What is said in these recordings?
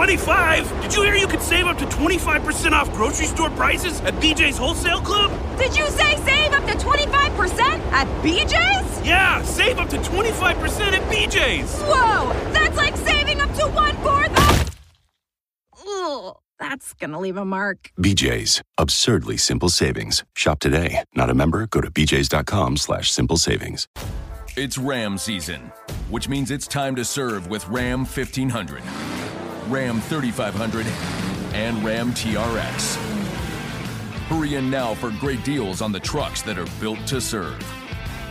25? Did you hear you could save up to 25% off grocery store prices at BJ's Wholesale Club? Did you say save up to 25% at BJ's? Yeah, save up to 25% at BJ's. Whoa, that's like saving up to one fourth of. Ugh, that's gonna leave a mark. BJ's. Absurdly simple savings. Shop today. Not a member? Go to bjs.com slash simple savings. It's Ram season, which means it's time to serve with Ram 1500, Ram 3500, and Ram TRX. Hurry in now for great deals on the trucks that are built to serve.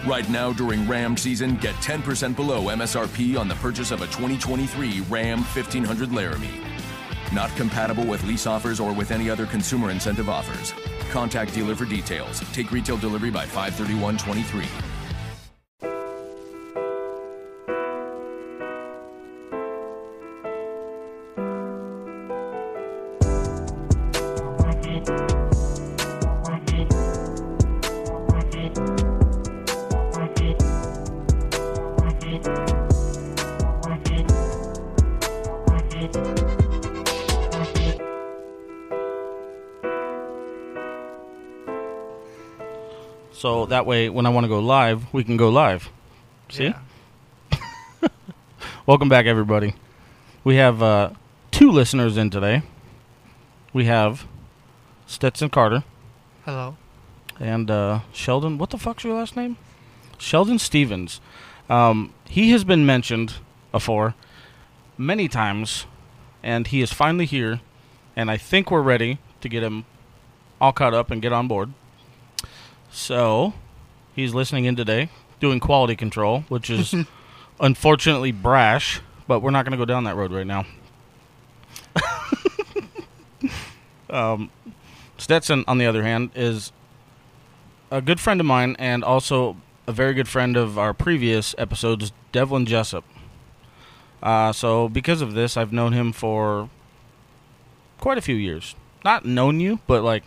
Right now during Ram season, get 10% below MSRP on the purchase of a 2023 Ram 1500 Laramie. Not compatible with lease offers or with any other consumer incentive offers. Contact dealer for details. Take retail delivery by 531.23. So that way, when I want to go live, we can go live. See? Yeah. Welcome back, everybody. We have uh, two listeners in today. We have Stetson Carter Hello. and uh, Sheldon. What the fuck's your last name? Sheldon Stevens. Um, he has been mentioned before many times, and he is finally here. And I think we're ready to get him all caught up and get on board. So he's listening in today, doing quality control, which is unfortunately brash, but we're not going to go down that road right now. um, Stetson, on the other hand, is a good friend of mine and also a very good friend of our previous episodes, Devlin Jessup. Uh, so because of this, I've known him for quite a few years. Not known you, but like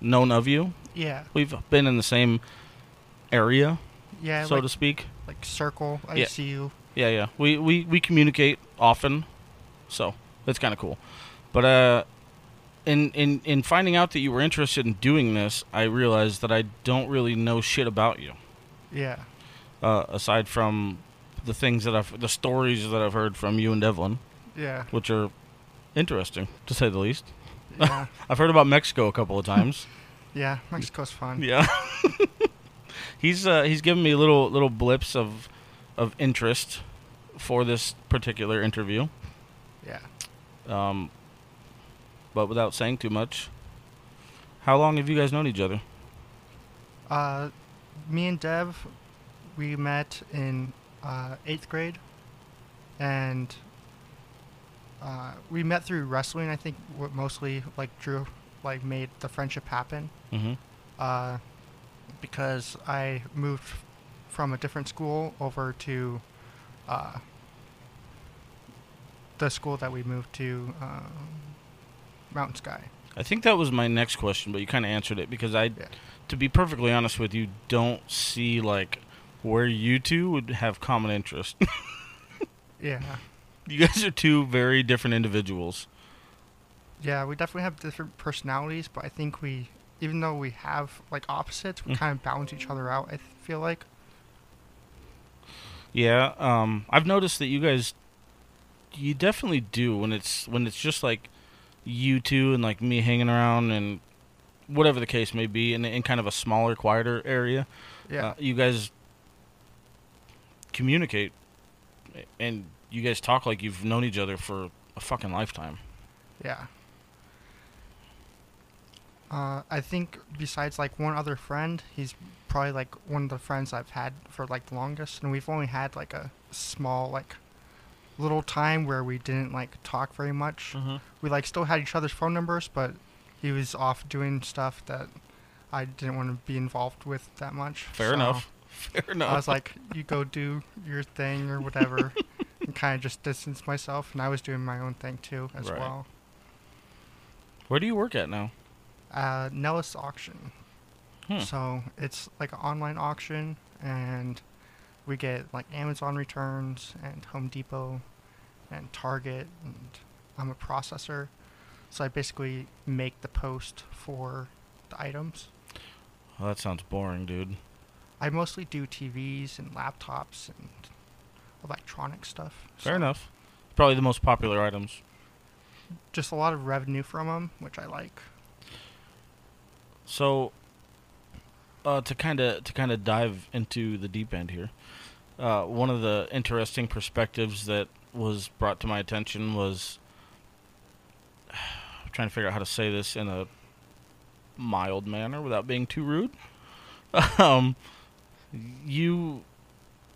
known of you. Yeah. We've been in the same area, Yeah. so like, to speak. like circle. I Yeah. see you. Yeah, yeah. We we we communicate often, so that's kind of cool. But uh, in in in finding out that you were interested in doing this, I realized that I don't really know shit about you, Yeah. uh, aside from the things that I've the stories that I've heard from you and Devlin, Yeah. which are interesting to say the least. Yeah. I've heard about Mexico a couple of times. yeah. Mexico's fun. Yeah. he's uh, he's given me little little blips of of interest for this particular interview. Yeah. Um, but without saying too much, how long have you guys known each other? Uh, me and Dev, we met in uh, eighth grade, and uh, we met through wrestling. I think mostly like Drew like made the friendship happen. Mm-hmm. uh, because I moved from a different school over to uh, the school that we moved to, uh, Mountain Sky. I think that was my next question, but you kind of answered it because I, Yeah. to be perfectly honest with you, don't see like where you two would have common interest. Yeah, you guys are two very different individuals. Yeah, we definitely have different personalities, but I think we, even though we have like opposites, we Mm. kind of balance each other out. I feel like. Yeah, um, I've noticed that you guys, you definitely do when it's when it's just like you two and like me hanging around and whatever the case may be in, in kind of a smaller, quieter area. Yeah, Uh, you guys communicate and you guys talk like you've known each other for a fucking lifetime. yeah. Uh, I think besides like one other friend, he's probably like one of the friends I've had for like the longest, and we've only had like a small like little time where we didn't like talk very much. Mm-hmm. We like still had each other's phone numbers, but he was off doing stuff that I didn't want to be involved with that much. Fair so enough. Fair enough. I was like, you go do your thing or whatever, and kind of just distance myself, and I was doing my own thing too as Right. well. Where do you work at now? Uh, Nellis Auction. Hmm. So it's like an online auction, and we get like Amazon returns and Home Depot and Target and I'm a processor, so I basically make the post for the items. Well, that sounds boring, dude. I mostly do TVs and laptops and electronic stuff. Fair so enough. Probably the most popular items. Just a lot of revenue from them, which I like. So, uh, to kind of to kind of dive into the deep end here, uh, one of the interesting perspectives that was brought to my attention was I'm trying to figure out how to say this in a mild manner without being too rude. um, you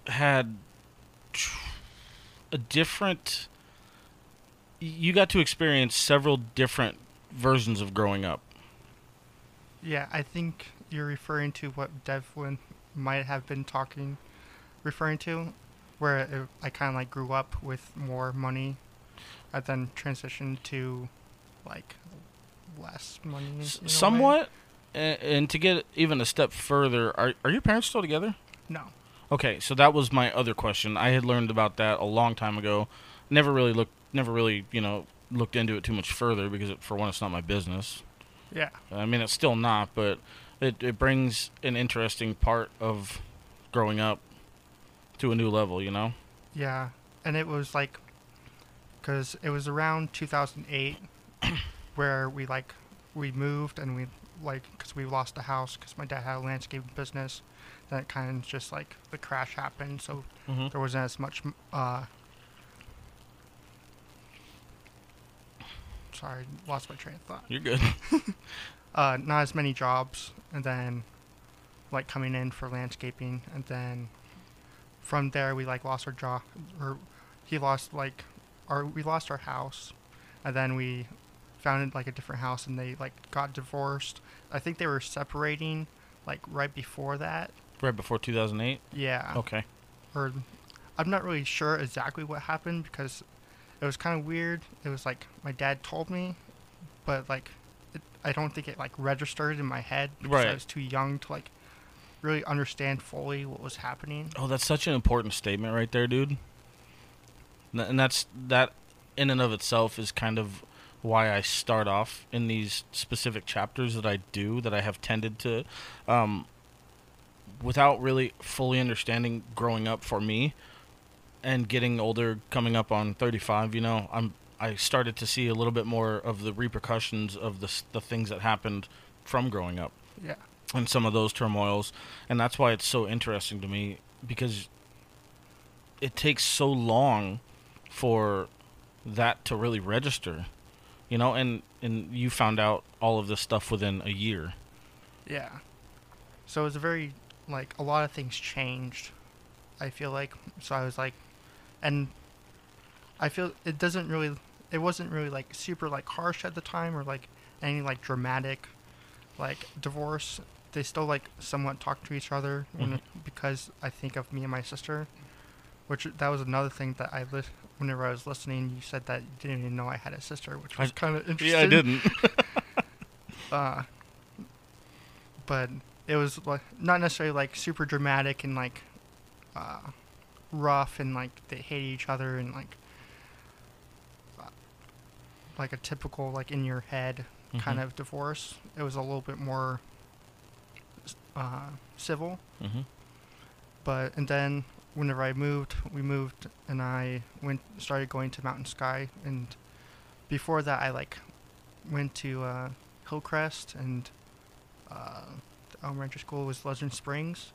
had a different. You got to experience several different versions of growing up. Yeah, I think you're referring to what Devlin might have been talking, referring to, where it, I kind of like grew up with more money, uh, and then transitioned to, like, less money. in S- a way. somewhat and, and to get even a step further are are your parents still together No. okay so that was my other question i had learned about that a long time ago never really looked never really you know looked into it too much further because it, for one it's not my business Yeah. i mean it's still not but it, it brings an interesting part of growing up to a new level you know Yeah, and it was like, because it was around 2008 where we like we moved and we like because we lost the house because my dad had a landscaping business. Then it kind of just like the crash happened, so Mhm. there wasn't as much. Uh, sorry, lost my train of thought. you're good uh, not as many jobs, and then like coming in for landscaping, and then from there we like lost our job, or he lost like our we lost our house, and then we found like a different house, and they like got divorced. I think they were separating like right before that. right before 2008 Yeah. okay Or I'm not really sure exactly what happened because it was kind of weird. It was like my dad told me, but like it, I don't think it like registered in my head because Right. I was too young to like really understand fully what was happening. Oh, that's such an important statement right there, dude. And that's that in and of itself is kind of why I start off in these specific chapters that I do that I have tended to um without really fully understanding growing up for me and getting older coming up on 35, you know, I'm I started to see a little bit more of the repercussions of the the things that happened from growing up Yeah. and some of those turmoils and that's why it's so interesting to me because it takes so long for that to really register you know and and you found out all of this stuff within a year Yeah. So it was a very like a lot of things changed. I feel like so I was like, and I feel it doesn't really it wasn't really like super like harsh at the time or like any like dramatic like divorce. They still like somewhat talk to each other Mhm. it, because I think of me and my sister, which that was another thing that I li- whenever I was listening. You said that you didn't even know I had a sister, which was kind of interesting. yeah i didn't uh, but it was like not necessarily like super dramatic and like uh, rough and like they hate each other and like like a typical like in your head kind Mhm. of divorce. It was a little bit more uh, civil, hmm but and then whenever I moved, we moved and I went started going to Mountain Sky and before that I like went to uh, Hillcrest and uh, the elementary school was Pleasant Springs,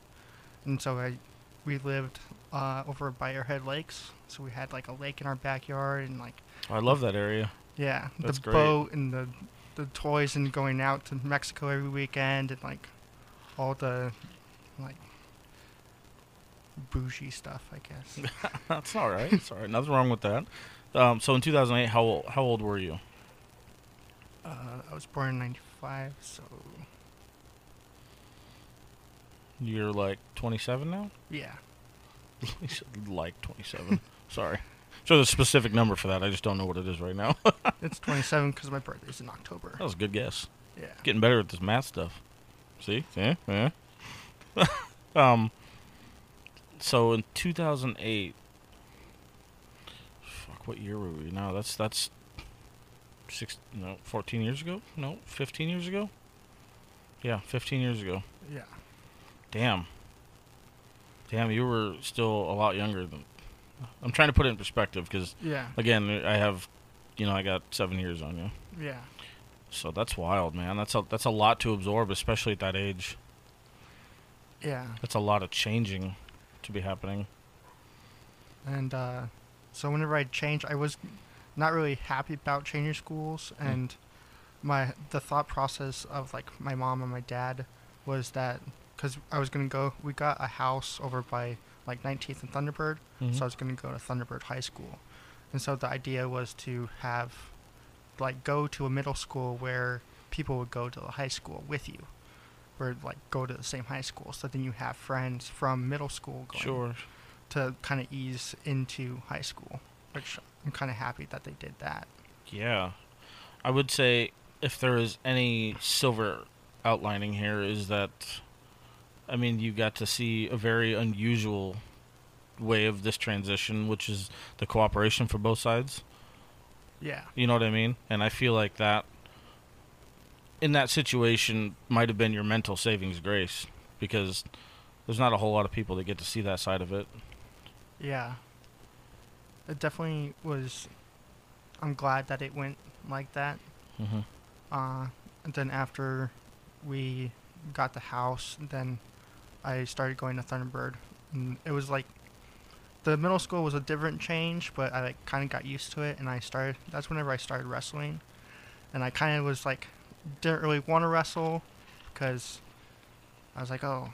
and so I we lived uh, over by Arrowhead Lakes, so we had like a lake in our backyard and like i love that area. Yeah That's the great. boat and the the toys and going out to Mexico every weekend and like all the like bougie stuff I guess. that's all right. It's all right. Nothing wrong with that. Um, so in 2008 how old, how old were you? Uh, I was born in '95, so you're like 27 now? Yeah. like 27 sorry so there's a specific number for that i just don't know what it is right now It's 27 because my birthday's in October. that was a good guess Yeah. Getting better at this math stuff. See? Yeah, yeah. um. So in 2008. Fuck, what year were we? Now that's that's six, no, 14 years ago? No, 15 years ago? Yeah, 15 years ago. Yeah. Damn. Damn, you were still a lot younger than. I'm trying to put it in perspective because, Yeah. again, I have, you know, I got seven years on you. Yeah. So that's wild, man. That's a that's a lot to absorb, especially at that age. Yeah. That's a lot of changing to be happening. And uh, so whenever I changed, I was not really happy about changing schools, Mm. and my the thought process of like my mom and my dad was that because I was gonna go, we got a house over by like 19th and Thunderbird, Mhm. so I was gonna go to Thunderbird High School, and so the idea was to have like go to a middle school where people would go to the high school with you. Or like go to the same high school, so then you have friends from middle school going Sure. to kind of ease into high school, which I'm kind of happy that they did that. Yeah. I would say if there is any silver outlining here is that I mean you got to see a very unusual way of this transition, which is the cooperation for both sides. Yeah, You know what I mean? And I feel like that in that situation might have been your mental savings grace because there's not a whole lot of people that get to see that side of it. yeah. It definitely was. I'm glad that it went like that. Mm-hmm. Uh, and then after we got the house, then I started going to Thunderbird. And it was like the middle school was a different change, but I like kind of got used to it, and I started. That's whenever I started wrestling, and I kind of was like didn't really want to wrestle because I was like, oh,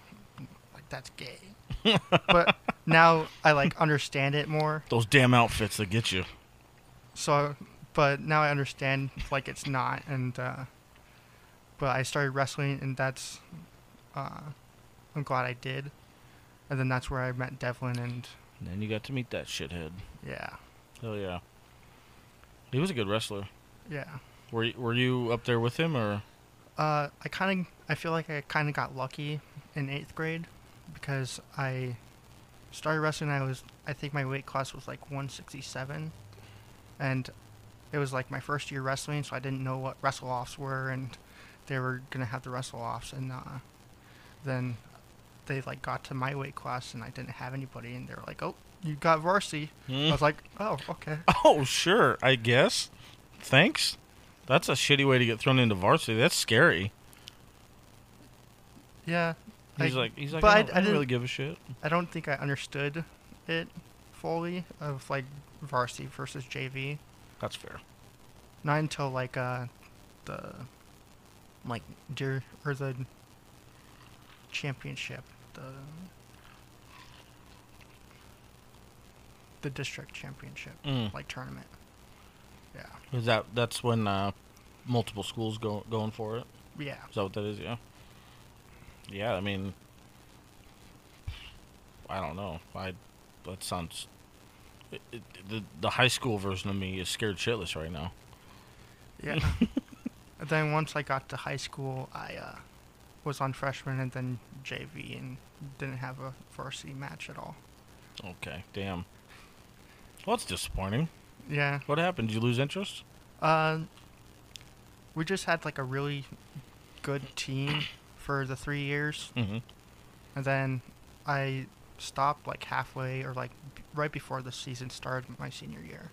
like that's gay. but now I like understand it more. Those damn outfits that get you. So, but now I understand like it's not, and uh, but I started wrestling, and that's uh, I'm glad I did, and then that's where I met Devlin, and And then you got to meet that shithead. yeah, Hell yeah. He was a good wrestler. yeah. Were you, were you up there with him or? Uh, I kind of I feel like I kind of got lucky in eighth grade because I started wrestling. I was I think my weight class was like 167, and it was like my first year wrestling, so I didn't know what wrestle offs were, and they were gonna have the wrestle offs, and uh, then they like got to my weight class, and I didn't have anybody, and they were like, "Oh, you got varsity." I was like, "Oh, okay." Oh, sure. I guess. Thanks. That's a shitty way to get thrown into varsity. That's scary. Yeah. He's I- like, he's like, but I don't, I I don't really didn't- give a shit. I don't think I understood it fully of like varsity versus JV. That's fair. Not until like uh the like deer or the championship, the the district championship Mm. like tournament. Yeah. Is that that's when uh, multiple schools go going for it? Yeah. Is that what that is? Yeah. Yeah. I mean, I don't know. I that sounds. It, it, the the high school version of me is scared shitless right now. Yeah. and then once I got to high school, I uh, was on freshman and then JV and didn't have a varsity match at all. Okay. Damn. Well, that's disappointing. Yeah. What happened? Did you lose interest? Uh, we just had like a really good team for the three years, Mm-hmm. and then I stopped like halfway or like b- right before the season started my senior year.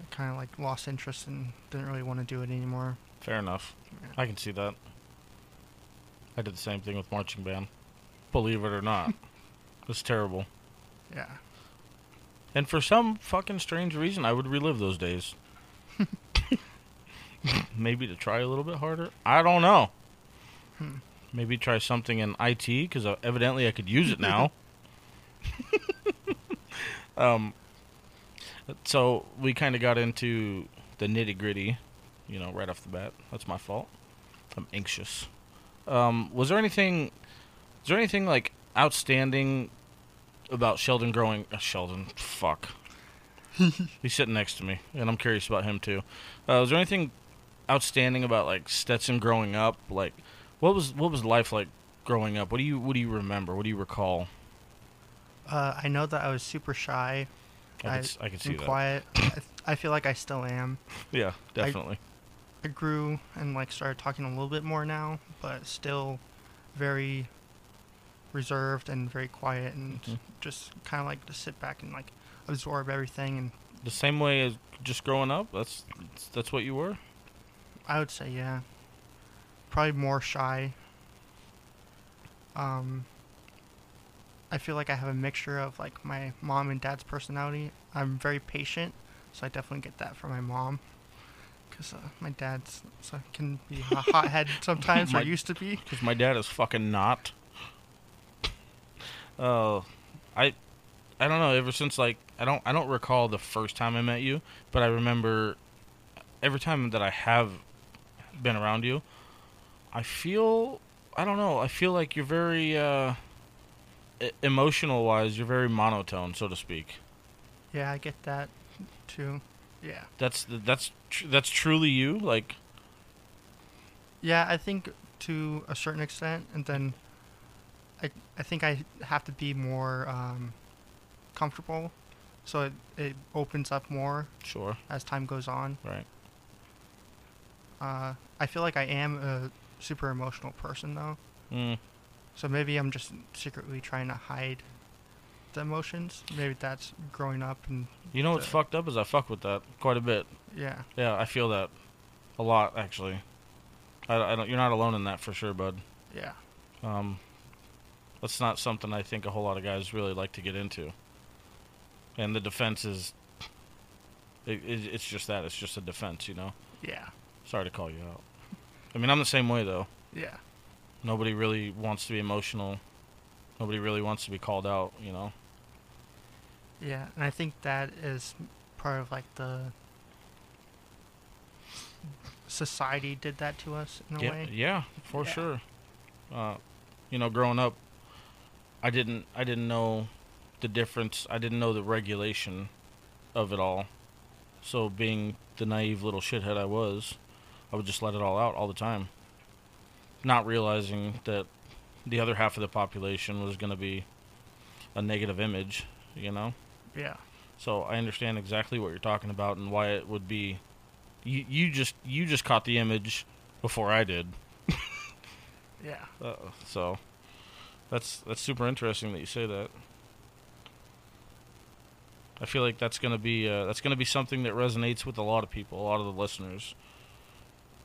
I kind of like lost interest and didn't really want to do it anymore. Fair enough. Yeah. I can see that. I did the same thing with marching band. Believe it or not. it's terrible. Yeah. And for some fucking strange reason, I would relive those days. Maybe to try a little bit harder. I don't know. Hmm. Maybe try something in IT because evidently I could use it now. um, so we kind of got into the nitty gritty, you know, right off the bat. That's my fault. I'm anxious. Um, was there anything? Is there anything like outstanding about Sheldon growing? Uh, Sheldon, fuck. He's sitting next to me, and I'm curious about him too. Uh, was there anything outstanding about like Stetson growing up? Like, what was what was life like growing up? What do you what do you remember? What do you recall? Uh, I know that I was super shy, I, could, I could see that. quiet. I, th- I feel like I still am. Yeah, definitely. I grew and like started talking a little bit more now, but still very reserved and very quiet and Mhm. just kind of like to sit back and like absorb everything. And the same way as just growing up. That's that's what you were. I would say yeah, probably more shy. Um, I feel like I have a mixture of like my mom and dad's personality. I'm very patient, so I definitely get that from my mom. Cause uh, my dad's so can be a hothead sometimes, My- or used to be. Because my dad is fucking not. Oh, I, I don't know. Ever since like I don't I don't recall the first time I met you, but I remember every time that I have been around you, I feel I don't know. I feel like you're very uh, e- emotional wise. You're very monotone, so to speak. Yeah, I get that too. Yeah. That's that's tr- that's truly you. Like Yeah, I think to a certain extent, and then I I think I have to be more um, comfortable, so it it opens up more sure, as time goes on. right? Uh, I feel like I am a super emotional person though, Mm, so maybe I'm just secretly trying to hide the emotions. Maybe that's growing up and you know what's the- fucked up is I fuck with that quite a bit. yeah, Yeah, I feel that a lot actually. I, I don't. You're not alone in that for sure, bud. yeah, Um, that's not something I think a whole lot of guys really like to get into. And the defense is, it, it, it's just that. It's just a defense, you know. yeah, Sorry to call you out. I mean, I'm the same way though. yeah, Nobody really wants to be emotional. Nobody really wants to be called out, you know. Yeah, and I think that is part of like the society did that to us in a yeah, way. yeah, for Yeah. sure. Uh, you know, growing up, I didn't, I didn't know the difference. I didn't know the regulation of it all. So, being the naive little shithead I was, I would just let it all out all the time, not realizing that the other half of the population was going to be a negative image. You know. Yeah. So I understand exactly what you're talking about and why it would be. You you just you just caught the image before I did. Yeah. Uh, so that's that's super interesting that you say that. I feel like that's gonna be uh, that's gonna be something that resonates with a lot of people, a lot of the listeners,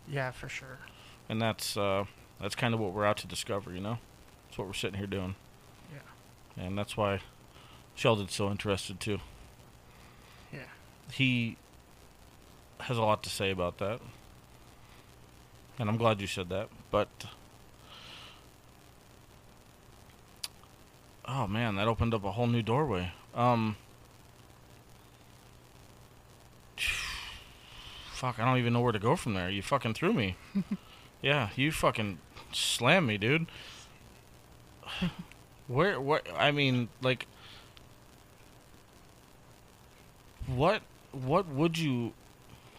Yeah, for sure. and that's uh, that's kind of what we're out to discover. You know, that's what we're sitting here doing, Yeah. and that's why Sheldon's so interested too. Yeah. he has a lot to say about that. And I'm glad you said that. But Oh man, that opened up a whole new doorway. Um Fuck, I don't even know where to go from there. You fucking threw me. yeah, you fucking slammed me, dude. Where where I mean, like what what would you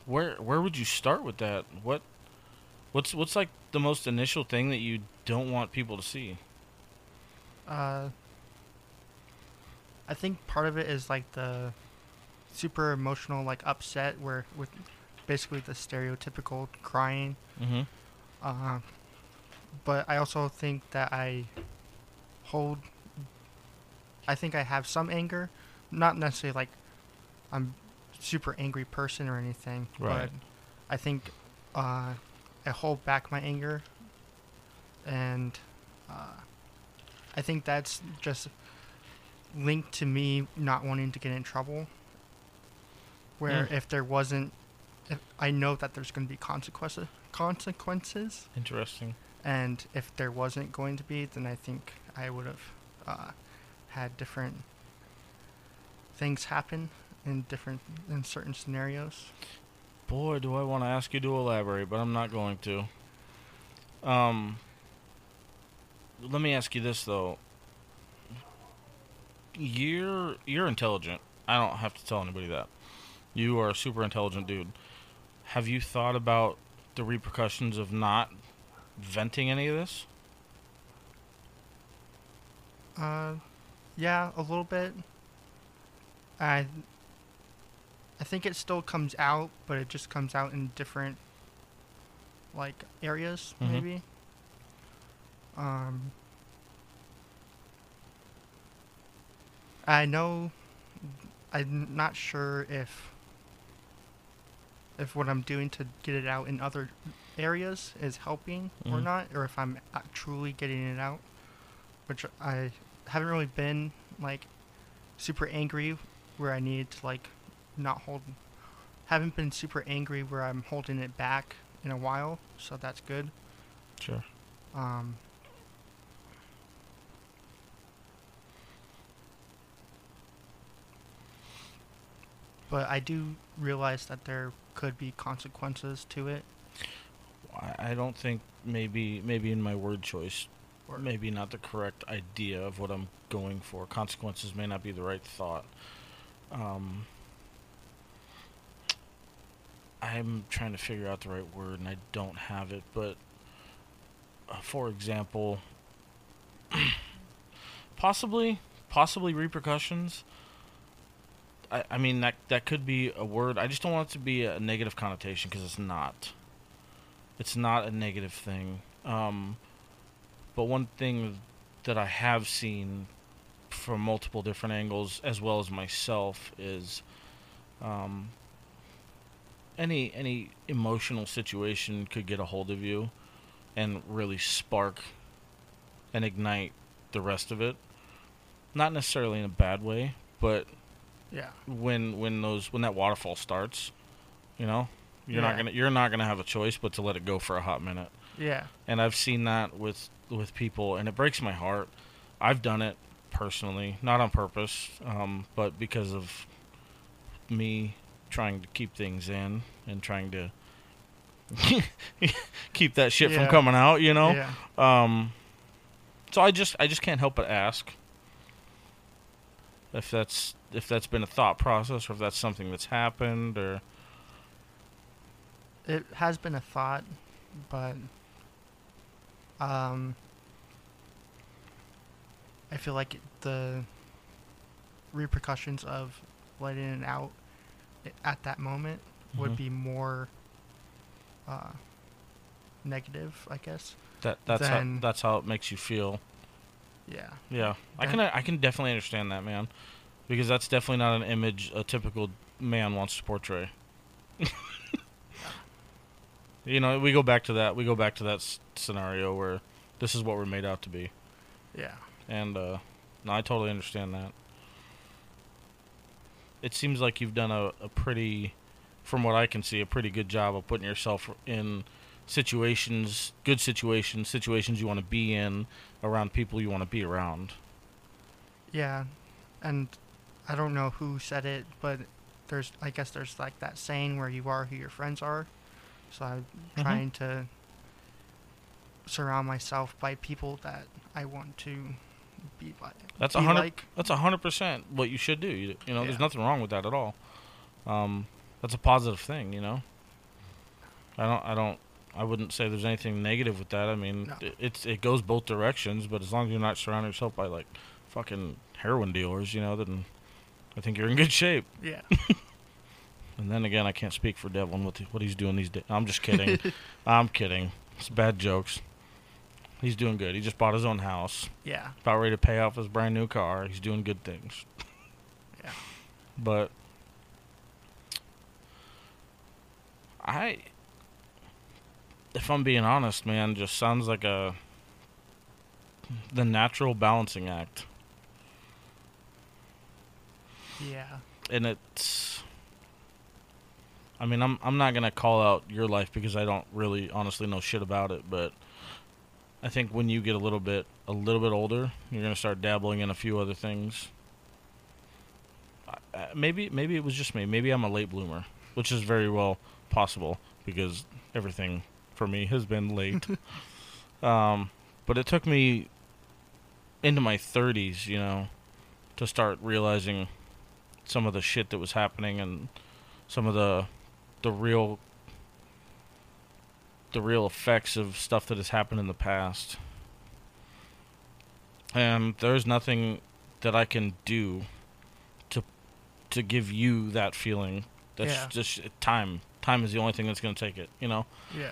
where where would you start with that what what's what's like the most initial thing that you don't want people to see Uh, I think part of it is like the super emotional, like upset, where with basically the stereotypical crying. mm-hmm Uh, but I also think that I hold. I think I have some anger, not necessarily like I'm super angry person or anything, Right. but I think uh, I hold back my anger, and uh, I think that's just linked to me not wanting to get in trouble. Where Mm. if there wasn't, if I know that there's going to be consequences, consequences, interesting and if there wasn't going to be, then I think I would have uh, had different things happen in different in certain scenarios. boy do i want to ask you to elaborate but i'm not going to. Um let me ask you this though. You're you're intelligent. I don't have to tell anybody that. You are a super intelligent dude. Have you thought about the repercussions of not venting any of this? Uh, yeah, a little bit. I I think it still comes out, but it just comes out in different like areas Mhm. maybe. Um I know I'm not sure if if what I'm doing to get it out in other areas is helping or Mhm. not, or if I'm truly getting it out, which I haven't really been like super angry where I need to like not holding, haven't been super angry where I'm holding it back in a while, so that's good. Sure. Um But I do realize that there could be consequences to it. I, I don't think maybe maybe in my word choice, Or- maybe not the correct idea of what I'm going for. Consequences may not be the right thought. Um, I'm trying to figure out the right word and I don't have it, but uh, for example, possibly possibly repercussions. I, I mean that that could be a word. I just don't want it to be a negative connotation because it's not. It's not a negative thing. Um, but one thing that I have seen from multiple different angles, as well as myself, is um, any any emotional situation could get a hold of you and really spark and ignite the rest of it. Not necessarily in a bad way, but Yeah. when when those when that waterfall starts, you know, you're not gonna you're not gonna have a choice but to let it go for a hot minute. Yeah. And I've seen that with with people, and it breaks my heart. I've done it personally, not on purpose, um, but because of me trying to keep things in and trying to keep that shit from coming out. You know. Yeah. Um, so I just I just can't help but ask if that's if that's been a thought process or if that's something that's happened or It has been a thought, but um I feel like the repercussions of letting it out at that moment would Mhm. be more uh negative, I guess. that that's Then- how that's how it makes you feel. Yeah. Yeah, I can I can definitely understand that, man, because that's definitely not an image a typical man wants to portray. you know, we go back to that. We go back to that s- scenario where this is what we're made out to be. Yeah. And uh, no, I totally understand that. It seems like you've done a, a pretty, from what I can see, a pretty good job of putting yourself in situations, good situations, situations you want to be in, around people you want to be around. Yeah, and I don't know who said it, but there's I guess there's like that saying where you are who your friends are. So I'm Mhm. trying to surround myself by people that I want to be by. That's a hundred. like. That's a hundred percent what you should do. You, you know, there's nothing wrong with that at all. Um, that's a positive thing. You know. I don't. I don't. I wouldn't say there's anything negative with that. I mean, No. it, it's it goes both directions. But as long as you're not surrounding yourself by like fucking heroin dealers, you know, then I think you're in good shape. Yeah. And then again, I can't speak for Devlin what what he's doing these days. I'm just kidding. I'm kidding. It's bad jokes. He's doing good. He just bought his own house. Yeah. About ready to pay off his brand new car. He's doing good things. Yeah. But I if I'm being honest, man, just sounds like a the natural balancing act. Yeah. and it's I mean I'm I'm not gonna call out your life because I don't really honestly know shit about it, but I think when you get a little bit a little bit older, you're gonna start dabbling in a few other things. Maybe maybe it was just me. Maybe I'm a late bloomer, which is very well possible because everything for me has been late. um, but it took me into my 30s, you know, to start realizing some of the shit that was happening and some of the the real the real effects of stuff that has happened in the past. And there's nothing that I can do to to give you that feeling That's Yeah. just time. Time is the only thing that's going to take it. You know. Yeah.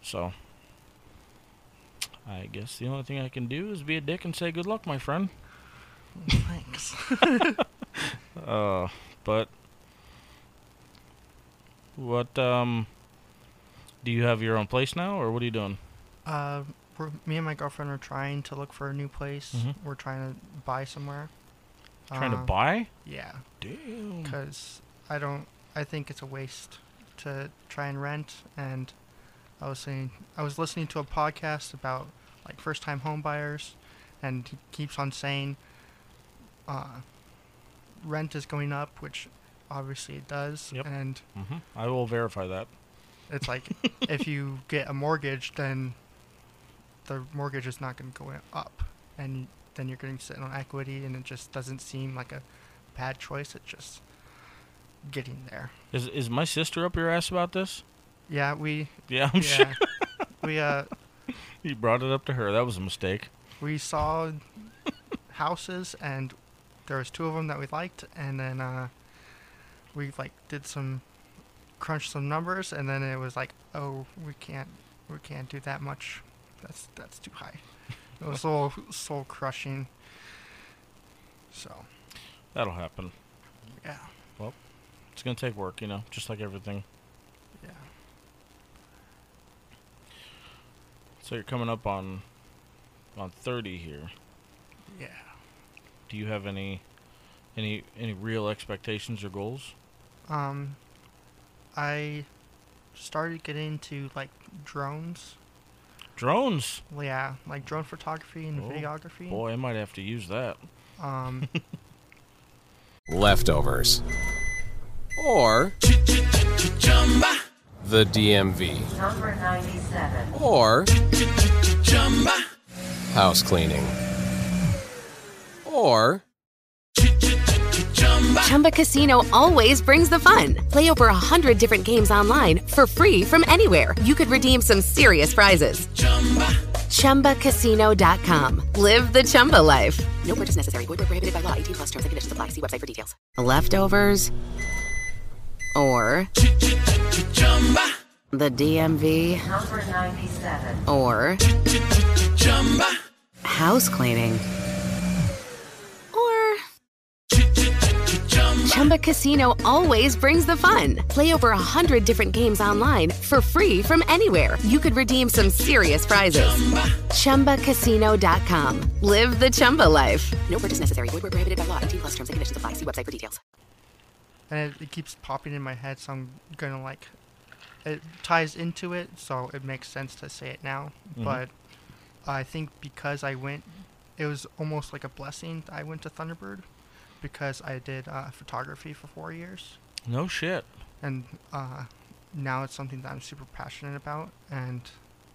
So. I guess the only thing I can do is be a dick and say good luck, my friend. Thanks. Uh, but what um do you have your own place now or what are you doing? uh, we're, me and my girlfriend are trying to look for a new place. Mhm. We're trying to buy somewhere. Trying to Uh, buy? Yeah, Damn. because I don't. I think it's a waste to try and rent. And I was saying, I was listening to a podcast about like first-time home buyers, and he keeps on saying, uh, rent is going up, which obviously it does. Yep. And hmm I will verify that. It's like if you get a mortgage, then the mortgage is not going to go up, and then you're going to sit on equity, and it just doesn't seem like a bad choice. It's just getting there. Is is my sister up your ass about this? Yeah, we Yeah, I'm sure. we uh You brought it up to her. That was a mistake. we saw houses, and there was two of them that we liked, and then uh we like did some crunch some numbers, and then it was like, oh, we can't we can't do that much. That's that's too high. It was soul soul crushing. So That'll happen. yeah, Well, It's gonna take work, you know, just like everything. yeah. So you're coming up on on 30 here. Yeah. Do you have any any any real expectations or goals? Um, I started getting into like drones. Drones. Well, Yeah, like drone photography and Oh, videography. Boy, I might have to use that. Um, Leftovers. Or the DMV. Number 97. Or house cleaning. Or Chumba Casino always brings the fun. Play over a hundred different games online for free from anywhere. You could redeem some serious prizes. Chumba. ChumbaCasino.com. Live the Chumba life. No purchase necessary. Void where prohibited by law. 18 plus terms and conditions apply. See website for details. Leftovers or the DMV Number 97. or house cleaning Chumba Casino always brings the fun. Play over a hundred different games online for free from anywhere. You could redeem some serious prizes. Chumba. ChumbaCasino.com. Live the Chumba life. No purchase necessary. Void where prohibited by law. 18 plus terms and conditions apply. See website for details. and it, it keeps popping in my head, so I'm gonna like. It ties into it, so it makes sense to say it now. Mhm. But I think because I went, it was almost like a blessing. that I went to Thunderbird because I did uh, photography for four years, No shit. and uh, now it's something that I'm super passionate about. And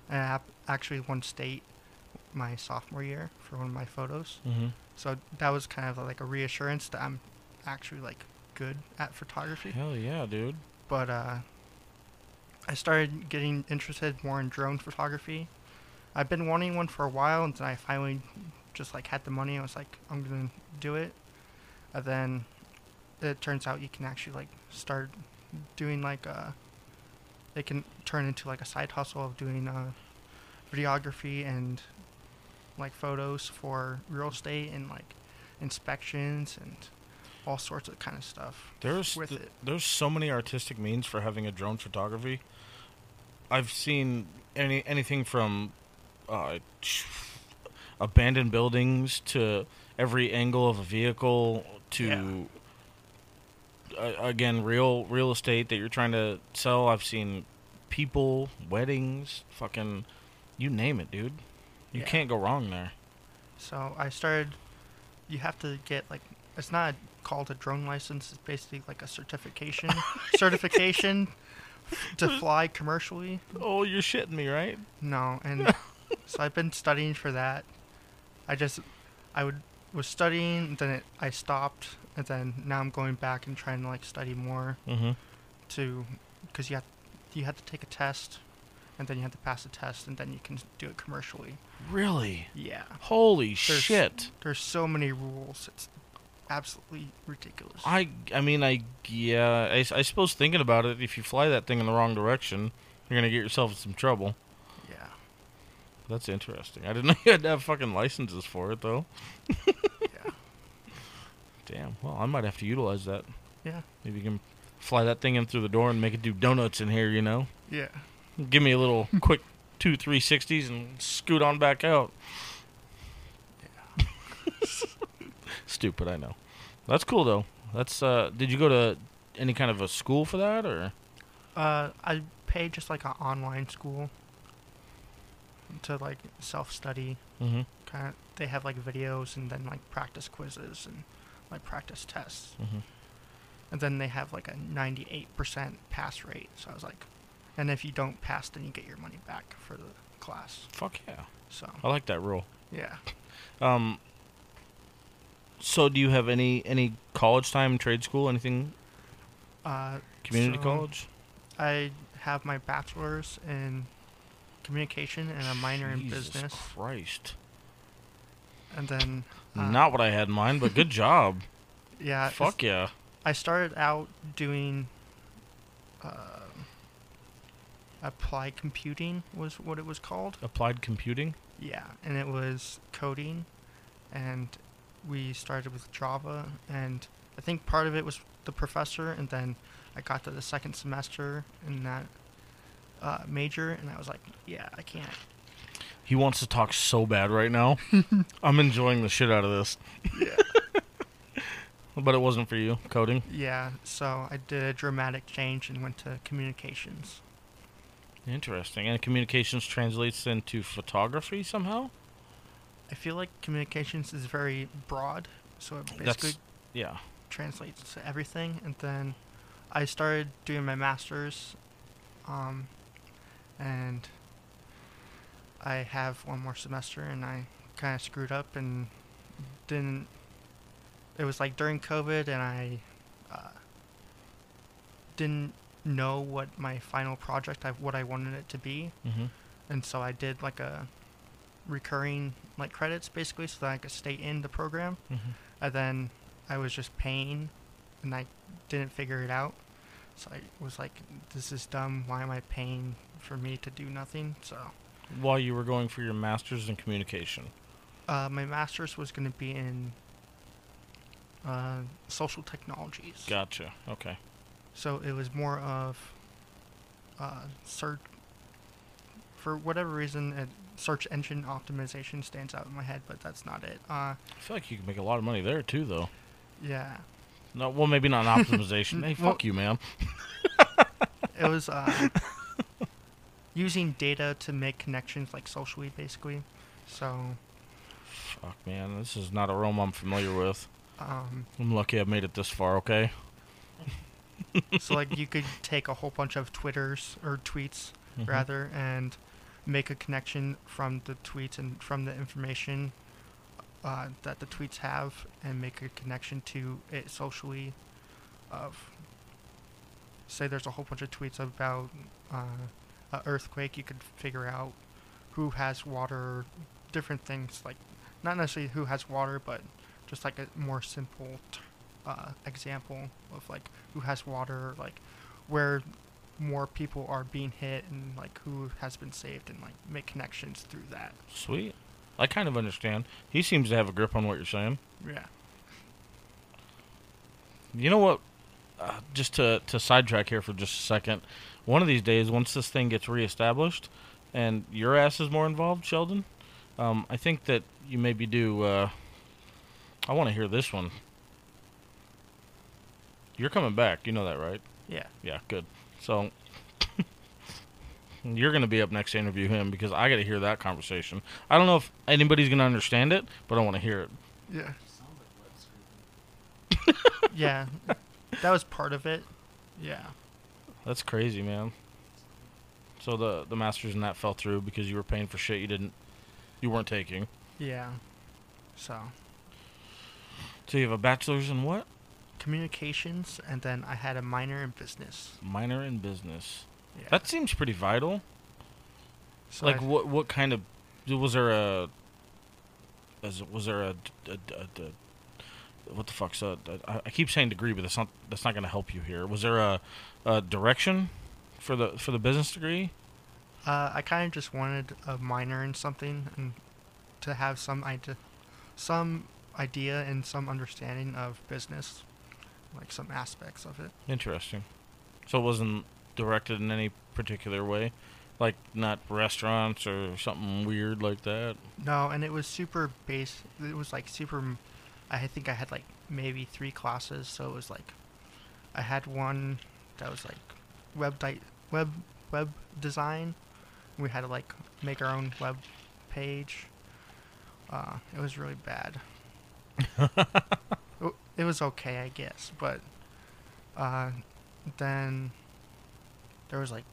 I ap- actually won state my sophomore year for one of my photos. Mm-hmm. So that was kind of like a reassurance that I'm actually like good at photography. Hell yeah, dude. But uh, I started getting interested more in drone photography. I've been wanting one for a while, and then I finally just like had the money. I was like, I'm gonna do it. And then it turns out you can actually like start doing like uh, it can turn into like a side hustle of doing uh, videography and like photos for real estate and like inspections and all sorts of kind of stuff. There's with th- it. there's so many artistic means for having a drone photography. I've seen any anything from uh, abandoned buildings to every angle of a vehicle to uh, again real real estate that you're trying to sell. I've seen people, weddings, fucking you name it, dude. You Yeah. can't go wrong there. So I started. You have to get like it's not called a drone license. It's basically like a certification certification to fly commercially. Oh, you're shitting me, right? No, and so I've been studying for that. I just I would was studying, then it, I stopped, and then now I'm going back and trying to like study more Mm-hmm. to because you have you have to take a test, and then you have to pass the test, and then you can do it commercially. Really? Yeah. Holy There's- shit! There's so many rules. It's absolutely ridiculous. I, I mean, I, yeah, I, I suppose thinking about it, if you fly that thing in the wrong direction, you're gonna get yourself in some trouble. That's interesting. I didn't know you had to have fucking licenses for it, though. Yeah. Damn. Well, I might have to utilize that. Yeah. Maybe you can fly that thing in through the door and make it do donuts in here. You know, Yeah. give me a little quick two three sixties and scoot on back out. Yeah. Stupid, I know. That's cool though. That's uh. Did you go to any kind of a school for that or? Uh, I paid just like an online school to like self study. Mm-hmm. Kind of, they have like videos and then like practice quizzes and like practice tests. Mhm. And then they have like a 98% pass rate. So I was like, and if you don't pass, then you get your money back for the class. Fuck yeah. So I like that rule. yeah. Um. So, do you have any any college time, trade school, anything, Uh, community so college? I have my bachelor's in communication and a minor in business. Christ. And then uh, Not what I had in mind, but good job. yeah, Fuck yeah. I started out doing uh, applied computing was what it was called. Applied computing. Yeah, and it was coding, and we started with Java, and I think part of it was the professor, and then I got to the second semester in that uh, major, and I was like, yeah, I can't. He wants to talk so bad right now. I'm enjoying the shit out of this. Yeah. but it wasn't for you, coding. Yeah, so I did a dramatic change and went to communications. Interesting. And communications translates into photography somehow? I feel like communications is very broad, so it basically That's yeah. translates to everything. And then I started doing my master's, um, and I have one more semester, and I kind of screwed up and didn't. It was like during COVID, and I uh, didn't know what my final project, I, what I wanted it to be, Mm-hmm. and so I did like a recurring like credits basically, so that I could stay in the program Mm-hmm. and then I was just paying, and I didn't figure it out. So I was like, "This is dumb. Why am I paying for me to do nothing?" So While you were going for your master's in communication. uh, my master's was going to be in uh, social technologies. Gotcha. Okay. So it was more of uh, search. For whatever reason, it, search engine optimization stands out in my head, but that's not it. Uh, I feel like you can make a lot of money there too, though. yeah, No, well, maybe not an optimization. hey, Well- fuck you, man. it was uh, using data to make connections like socially basically so Fuck, man. This is not a realm I'm familiar with. um, I'm lucky I've made it this far. Okay. so like you could take a whole bunch of twitters or tweets Mhm. rather and make a connection from the tweets and from the information uh, that the tweets have and make a connection to it socially of say there's a whole bunch of tweets about uh, a earthquake you could figure out who has water different things like not necessarily who has water but just like a more simple t- uh, example of like who has water like where more people are being hit and like who has been saved and like make connections through that Sweet. I kind of understand. He seems to have a grip on what you're saying. yeah You know what? Uh, just to to sidetrack here for just a second. One of these days, once this thing gets reestablished, and your ass is more involved, Sheldon, um, I think that you maybe do. Uh, I want to hear this one. You're coming back. You know that, right? yeah Yeah, good. So you're going to be up next to interview him because I got to hear that conversation. I don't know if anybody's going to understand it, but I want to hear it. yeah yeah that was part of it yeah That's crazy, man. So the the masters in that fell through because you were paying for shit you didn't, you weren't taking. yeah so So you have a bachelor's in what? communications and then i had a minor in business Minor in business. yeah That seems pretty vital. so like I- what what kind of was there a as was there a, a, a- a- what the fuck's uh, I, I keep saying degree, but that's not that's not going to help you here. Was there a, a direction for the for the business degree? Uh, I kind of just wanted a minor in something and to have some idea, some idea and some understanding of business, like some aspects of it. Interesting. So it wasn't directed in any particular way, like not restaurants or something weird like that. No, and it was super base. It was like super. I think I had like maybe three classes, so it was like, I had one that was like web di- web web design. We had to like make our own web page. Uh, it was really bad. It- it was okay, I guess, but uh, then there was like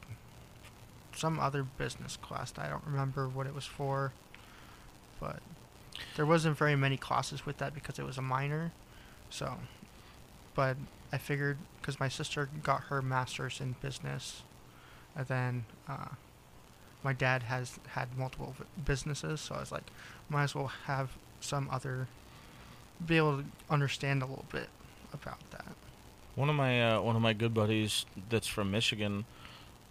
some other business class. that I don't remember what it was for, there wasn't very many classes with that because it was a minor. So, but I figured because my sister got her master's in business, and then uh, my dad has had multiple businesses, so I was like, might as well have some other, be able to understand a little bit about that. One of my uh, one of my good buddies that's from Michigan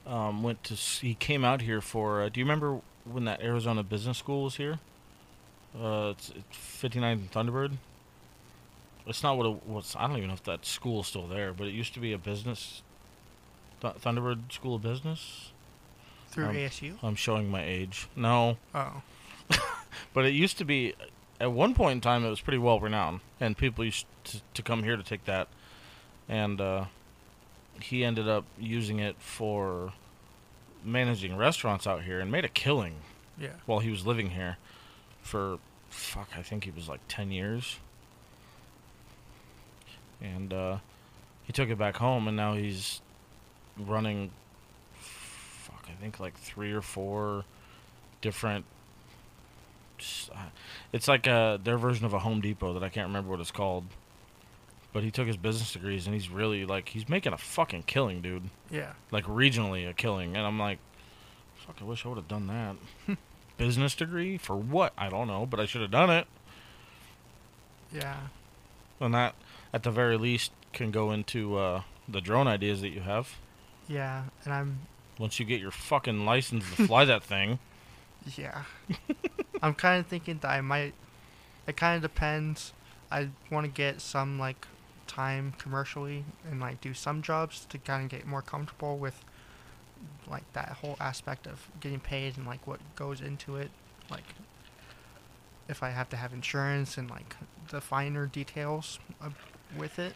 um, went to he came out here for. Uh, do you remember when that Arizona Business School was here? Uh, it's, it's 59 Thunderbird. It's not what it was. I don't even know if that school's still there, but it used to be a business. Th- Thunderbird School of Business. Through Um, ASU? I'm showing my age. No, Oh, but it used to be. At one point in time, it was pretty well renowned, and people used to, to come here to take that. And uh, he ended up using it for managing restaurants out here, and made a killing yeah. while he was living here for fuck. I think he was like ten years, and uh, he took it back home, and now he's running. Fuck, I think like three or four different. uh, It's like uh their version of a Home Depot that I can't remember what it's called. But he took his business degrees and he's really like he's making a fucking killing, dude. Yeah. Like regionally a killing, and I'm like, fuck, I wish I would have done that. business degree for what? I don't know, but I should have done it. Yeah. And that, at the very least, can go into uh, the drone ideas that you have. Yeah. And I'm Once you get your fucking license to fly that thing. Yeah. I'm kind of thinking that I might. It kind of depends. I want to get some like time commercially and like do some jobs to kind of get more comfortable with like that whole aspect of getting paid and like what goes into it. Like if I have to have insurance and like the finer details of, with it.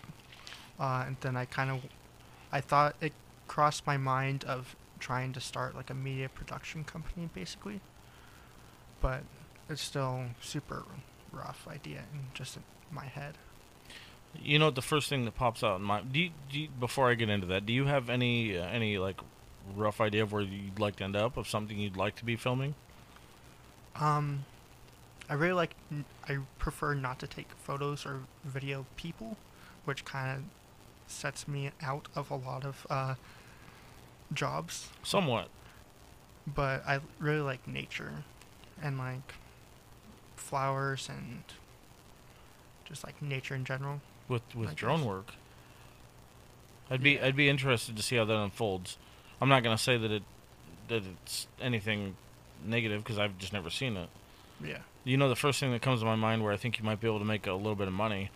Uh, and then I kind of, I thought it crossed my mind of trying to start like a media production company basically but it's still super rough idea in just in my head. You know, the first thing that pops out in my do you, do you, before I get into that, do you have any uh, any like rough idea of where you'd like to end up of something you'd like to be filming? Um, I really like. I prefer not to take photos or video people, which kind of sets me out of a lot of uh, jobs. Somewhat. But I really like nature, and like flowers and just like nature in general. with with drone work. I'd be I'd be interested to see how that unfolds. I'm not gonna say that it that it's anything negative because I've just never seen it. Yeah. You know, the first thing that comes to my mind where I think you might be able to make a little bit of money,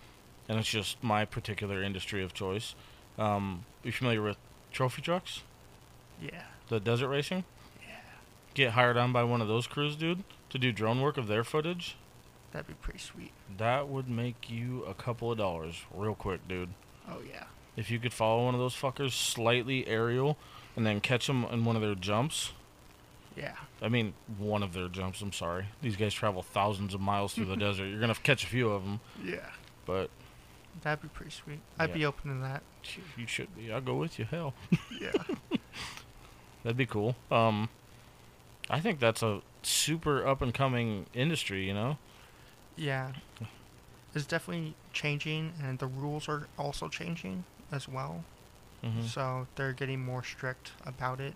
and it's just my particular industry of choice. Um, you familiar with trophy trucks, Yeah. the desert racing? Yeah. Get hired on by one of those crews, dude, to do drone work of their footage. That'd be pretty sweet. That would make you a couple of dollars real quick, dude. Oh yeah. If you could follow one of those fuckers slightly aerial and then catch them in one of their jumps. Yeah. I mean, one of their jumps. I'm sorry. These guys travel thousands of miles through the desert. You're gonna catch a few of them, Yeah. but That'd be pretty sweet. I'd Yeah. be open to that. you should be. I'll go with you. Hell, Yeah. that'd be cool. Um, I think that's a super up and coming industry. You know. yeah. It's definitely changing, and the rules are also changing as well. Mhm. So they're getting more strict about it,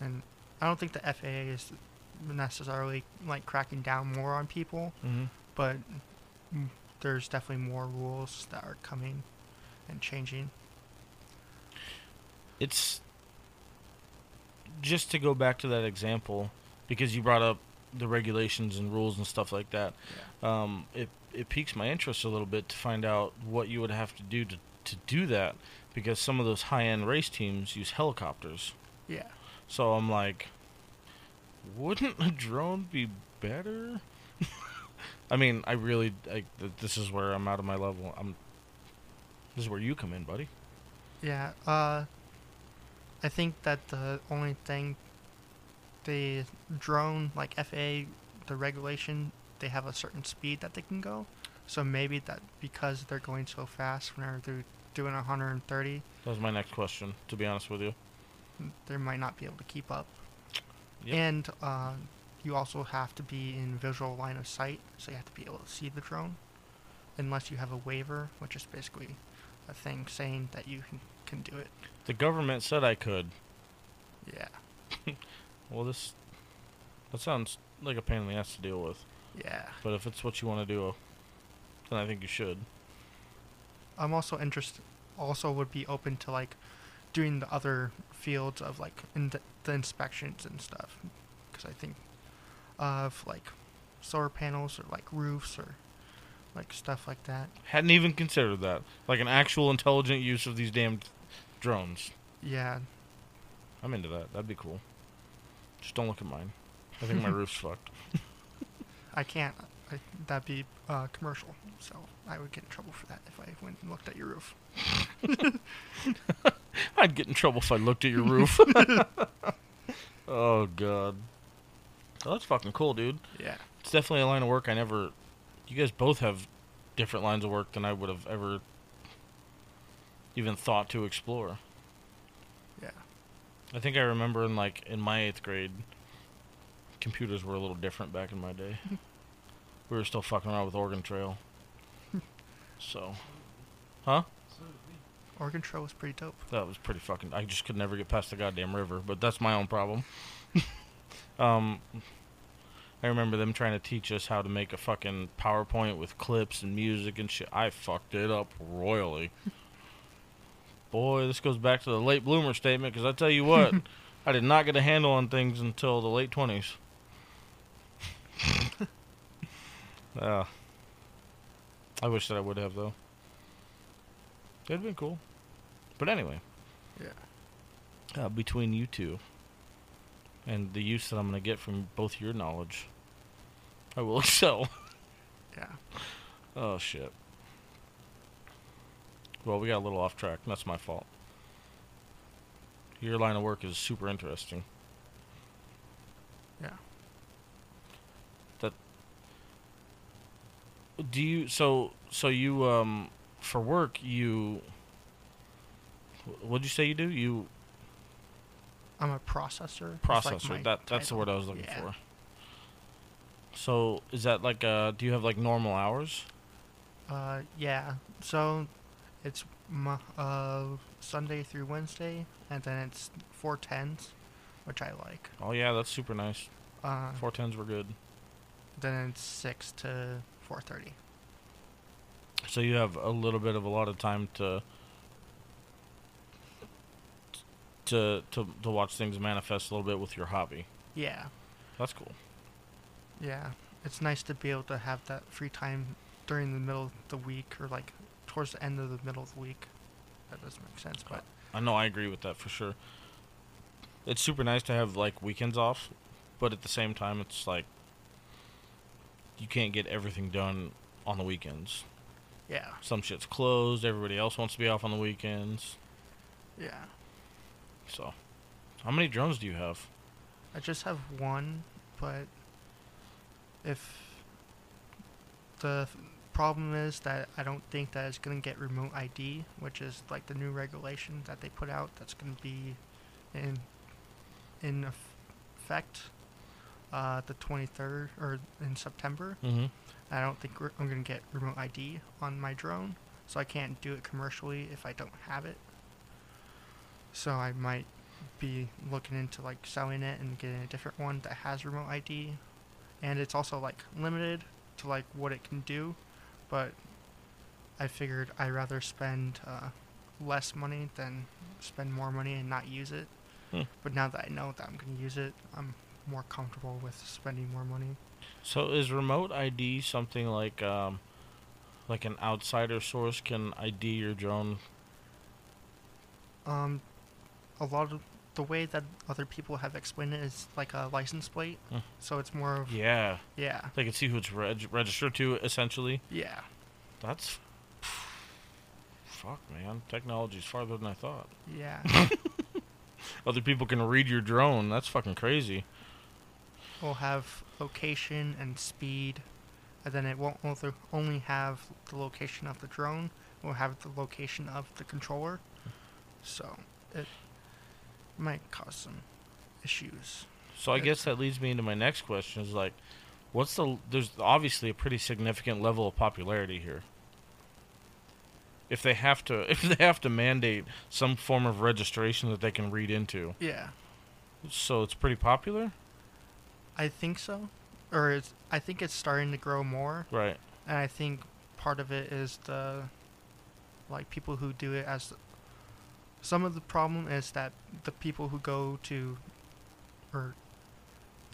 and I don't think the FAA is necessarily like cracking down more on people, Mhm. but there's definitely more rules that are coming and changing. it's just to go back to that example because you brought up the regulations and rules and stuff like that. Um, it it piques my interest a little bit to find out what you would have to do to to do that because some of those high end race teams use helicopters. Yeah. So I'm like, wouldn't a drone be better? I mean, I really like th- this is where I'm out of my level. I'm this is where you come in, buddy. Yeah, uh, I think that the only thing the drone, like FAA, the regulation, they have a certain speed that they can go. So maybe that because they're going so fast whenever they're doing 130, That was my next question, to be honest with you. they might not be able to keep up. Yep. And uh, you also have to be in visual line of sight, so you have to be able to see the drone, unless you have a waiver, which is basically a thing saying that you can, can do it. The government said I could. Yeah. Well, this that sounds like a pain in the ass to deal with. Yeah. But if it's what you want to do, then I think you should. I'm also interested. Also, would be open to like doing the other fields of like in the, the inspections and stuff, because I think of like solar panels or like roofs or like stuff like that. Hadn't even considered that. Like an actual intelligent use of these damned drones. Yeah. I'm into that. That'd be cool. Just don't look at mine. I think my roof's fucked. I can't. That'd be uh, commercial, so I would get in trouble for that if I went and looked at your roof. I'd get in trouble if I looked at your roof. oh god. Oh, that's fucking cool, dude. Yeah. It's definitely a line of work I never. You guys both have different lines of work than I would have ever even thought to explore. Yeah. I think I remember in like in my eighth grade, computers were a little different back in my day. we were still fucking around with Oregon Trail. so, huh? Oregon Trail was pretty dope. That was pretty fucking. I just could never get past the goddamn river, but that's my own problem. um, I remember them trying to teach us how to make a fucking PowerPoint with clips and music and shit. I fucked it up royally. Boy, this goes back to the late bloomer statement because I tell you what, I did not get a handle on things until the late twenties. Uh, I wish that I would have though. It'd been cool. But anyway. Yeah. Uh, between you two and the use that I'm going to get from both your knowledge, I will excel. Yeah. Oh, shit. Well, we got a little off track. That's my fault. Your line of work is super interesting. Yeah. That. Do you so so you um for work you what'd you say you do? You I'm a processor. is, like, processor. that that's the word I was looking Yeah. for. So is that like uh do you have like normal hours? Uh, yeah. So it's mo- uh Sunday through Wednesday, and then it's four tens, which I like. Oh yeah, that's super nice. Uh, Four tens were good. then it's six to four thirty. So you have a little bit of a lot of time to to to to watch things manifest a little bit with your hobby. Yeah. That's cool. Yeah. It's nice to be able to have that free time during the middle of the week, or like towards the end of the middle of the week. That doesn't make sense, but I know I agree with that for sure. It's super nice to have like weekends off, but at the same time it's like you can't get everything done on the weekends. yeah. Some shit's closed, everybody else wants to be off on the weekends. Yeah. So, how many drones do you have? I just have one, but if the problem is that I don't think that it's going to get remote ID, which is like the new regulation that they put out that's going to be in in effect uh, the 23rd or in September. Mm-hmm. I don't think we're, I'm going to get remote ID on my drone, so I can't do it commercially if I don't have it. So I might be looking into like selling it and getting a different one that has remote ID, and it's also like limited to like what it can do, but I figured I'd rather spend uh, less money than spend more money and not use it. Hmm. But now that I know that I'm going to use it, I'm more comfortable with spending more money. So is remote ID something like um, like an outsider source can ID your drone? Um, a lot of the way that other people have explained it is like a license plate. Hmm. So it's more of Yeah, yeah, they can see who it's reg- registered to. Essentially, yeah, that's fuck, man. Technology's farther than I thought. yeah. Other people can read your drone. That's fucking crazy. Will have location and speed, and then it won't only- have the location of the drone. It will have the location of the controller. So it might cause some issues. So I Yeah. guess that leads me into my next question: is like, what's the? There's obviously a pretty significant level of popularity here. If they have to, if they have to mandate some form of registration that they can read into, Yeah, so it's pretty popular, I think so. Or it's, I think it's starting to grow more, right? and I think part of it is the like people who do it as some of the problem is that the people who go to or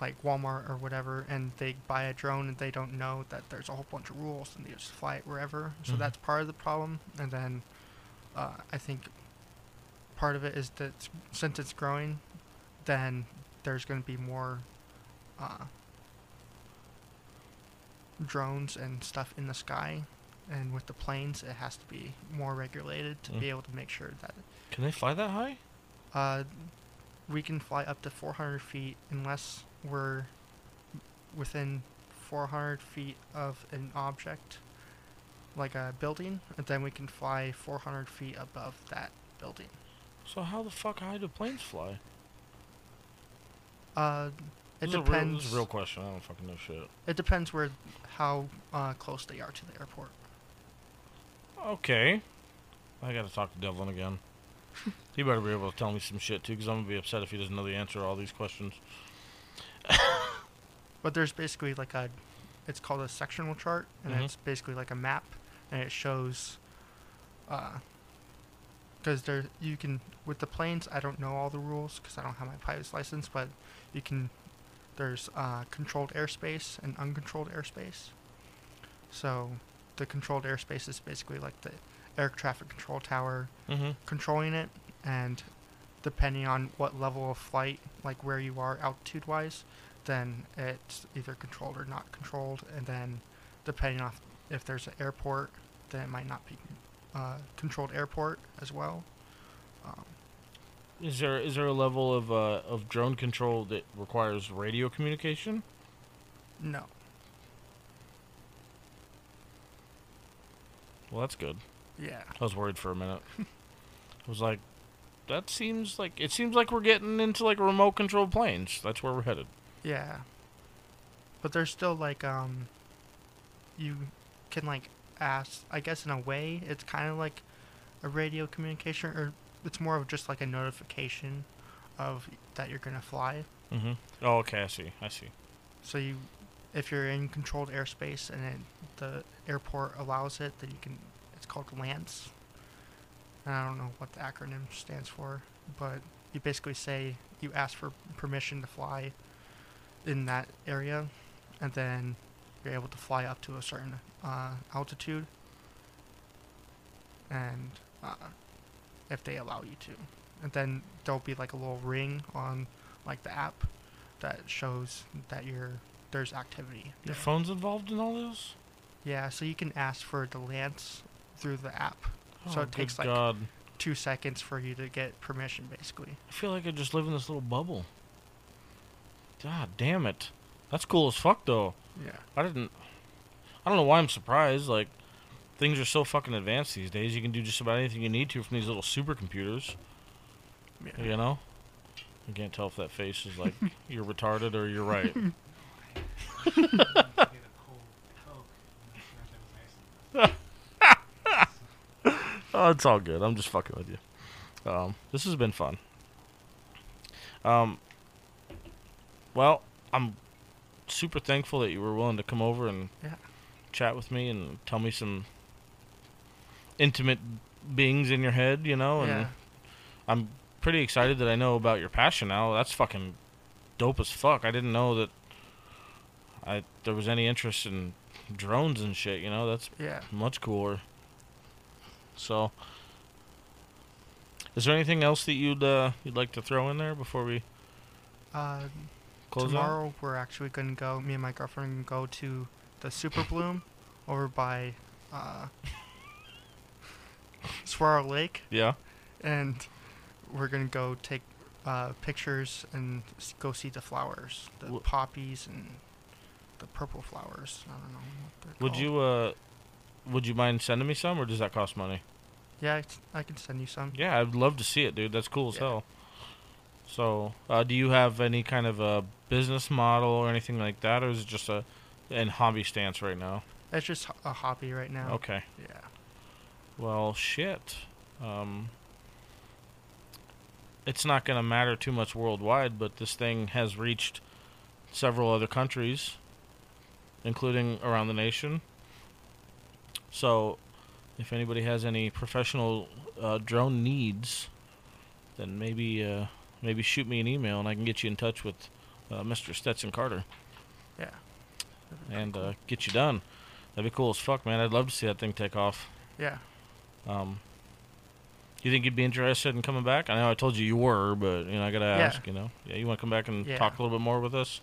like Walmart or whatever and they buy a drone and they don't know that there's a whole bunch of rules and they just fly it wherever. So Mhm. that's part of the problem. And then uh, I think part of it is that since it's growing, then there's going to be more uh, drones and stuff in the sky. And with the planes, it has to be more regulated to Mm. be able to make sure that Can they fly that high? uh, we can fly up to 400 feet unless we're within 400 feet of an object, like a building, and then we can fly 400 feet above that building. So how the fuck high do planes fly? Uh, it This real- depends. is a real question. I don't fucking know shit. It depends where, how uh, close they are to the airport. Okay, I gotta talk to Devlin again. he better be able to tell me some shit too, because I'm gonna be upset if he doesn't know the answer to all these questions. But there's basically like a, it's called a sectional chart, and Mhm. it's basically like a map, and it shows, uh, because there you can with the planes. I don't know all the rules because I don't have my pilot's license, but you can. There's uh, controlled airspace and uncontrolled airspace. So, the controlled airspace is basically like the air traffic control tower Mm-hmm. controlling it, and depending on what level of flight, like where you are altitude wise, then it's either controlled or not controlled. And then depending on if there's an airport, then it might not be uh, controlled airport as well. Um, Is there is there a level of uh, of drone control that requires radio communication? no, Well, that's good. yeah, I was worried for a minute. I was like, that seems like it seems like we're getting into like remote controlled planes. That's where we're headed. yeah. But there's still like um, you can like ask. I guess in a way, it's kind of like a radio communication, or it's more of just like a notification of that you're gonna fly. Mm-hmm. Oh, okay. I see. I see. So you, if you're in controlled airspace and it, the airport allows it, then you can. It's called LAANC. And I don't know what the acronym stands for, but you basically say you ask for permission to fly in that area, and then you're able to fly up to a certain uh, altitude. And uh, if they allow you to, and then there'll be like a little ring on like the app that shows that you're there's activity. Your phone's involved in all this? Yeah, so you can ask for the LAANC through the app. Oh, so it takes like God. two seconds for you to get permission, basically. I feel like I just live in this little bubble. God damn it. That's cool as fuck though. Yeah. I didn't. I don't know why I'm surprised. Like, things are so fucking advanced these days. You can do just about anything you need to from these little supercomputers. Yeah. You know? I can't tell if that face is like you're retarded or you're right. oh, it's all good. I'm just fucking with you. Um, this has been fun. Um, well, I'm super thankful that you were willing to come over and Yeah. chat with me and tell me some intimate beings in your head, you know, and Yeah. I'm pretty excited that I know about your passion now. That's fucking dope as fuck. I didn't know that I there was any interest in drones and shit, you know. That's Yeah. much cooler. So, is there anything else that you'd uh, you'd like to throw in there before we Uh, close out? tomorrow we're actually gonna go. Me and my girlfriend go to the Super Bloom over by uh, Saguaro Lake, Yeah. and we're gonna go take uh, pictures and s- go see the flowers, the poppies and the purple flowers. I don't know what they're Would called. you uh would you mind sending me some or does that cost money? Yeah, I c- I can send you some. Yeah, I'd love to see it, dude. That's cool as Yeah. hell. So, uh, do you have any kind of a business model or anything like that, or is it just a in hobby stance right now? It's just h- a hobby right now. Okay. Yeah. Well, shit. Um, it's not going to matter too much worldwide, but this thing has reached several other countries, including around the nation. So, if anybody has any professional uh, drone needs, then maybe uh, maybe shoot me an email and I can get you in touch with uh, Mr. Stetson Carter Yeah. and uh, get you done. That'd be cool as fuck, man. I'd love to see that thing take off. Yeah. Um, you think you'd be interested in coming back? I know I told you you were, but you know I gotta ask. You know, yeah, you want to come back and Yeah. talk a little bit more with us?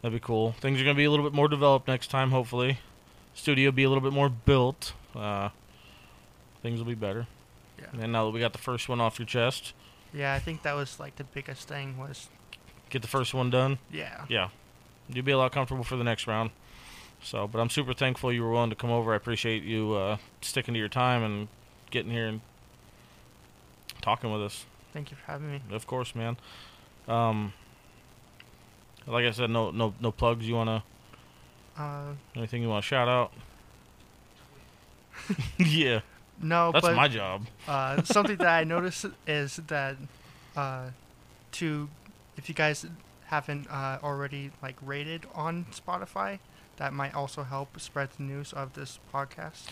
That'd be cool. Things are gonna be a little bit more developed next time, hopefully. Studio be a little bit more built. Uh, things will be better. Yeah. And now that we got the first one off your chest, Yeah, I think that was like the biggest thing was get the first one done. yeah. Yeah, you'll be a lot comfortable for the next round. So, but I'm super thankful you were willing to come over. I appreciate you uh, sticking to your time and getting here and talking with us. Thank you for having me. Of course, man. Um, like I said, no, no, no plugs. You wanna Uh, anything you wanna shout out? yeah, no, that's but my job. uh, something that I noticed is that uh, to if you guys haven't uh, already like rated on Spotify, that might also help spread the news of this podcast.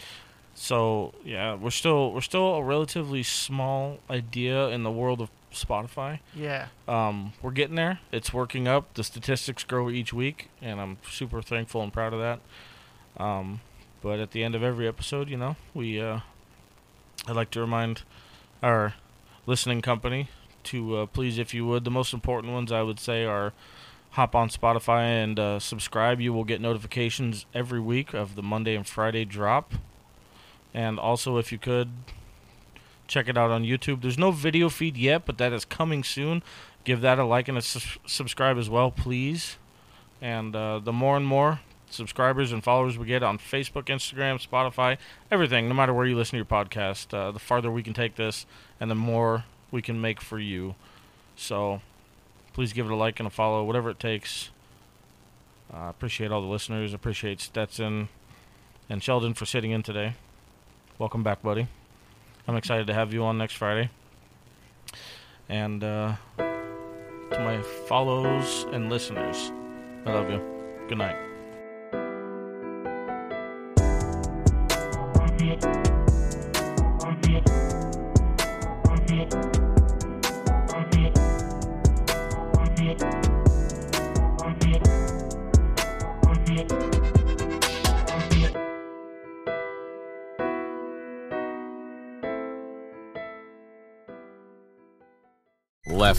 So yeah, we're still we're still a relatively small idea in the world of Spotify. Yeah. Um, we're getting there. It's working up. The statistics grow each week, and I'm super thankful and proud of that. Um, but at the end of every episode, you know, we uh, I'd like to remind our listening company to uh, please, if you would, the most important ones I would say are hop on Spotify and uh, subscribe. You will get notifications every week of the Monday and Friday drop. And also, if you could, check it out on YouTube. There's no video feed yet, but that is coming soon. Give that a like and a sus- subscribe as well, please. And uh, the more and more subscribers and followers we get on Facebook, Instagram, Spotify, everything, no matter where you listen to your podcast, uh, the farther we can take this and the more we can make for you. So please give it a like and a follow, whatever it takes. I uh, appreciate all the listeners. Appreciate Stetson and Sheldon for sitting in today. Welcome back, buddy. I'm excited to have you on next Friday. And uh, to my follows and listeners, I love you. Good night.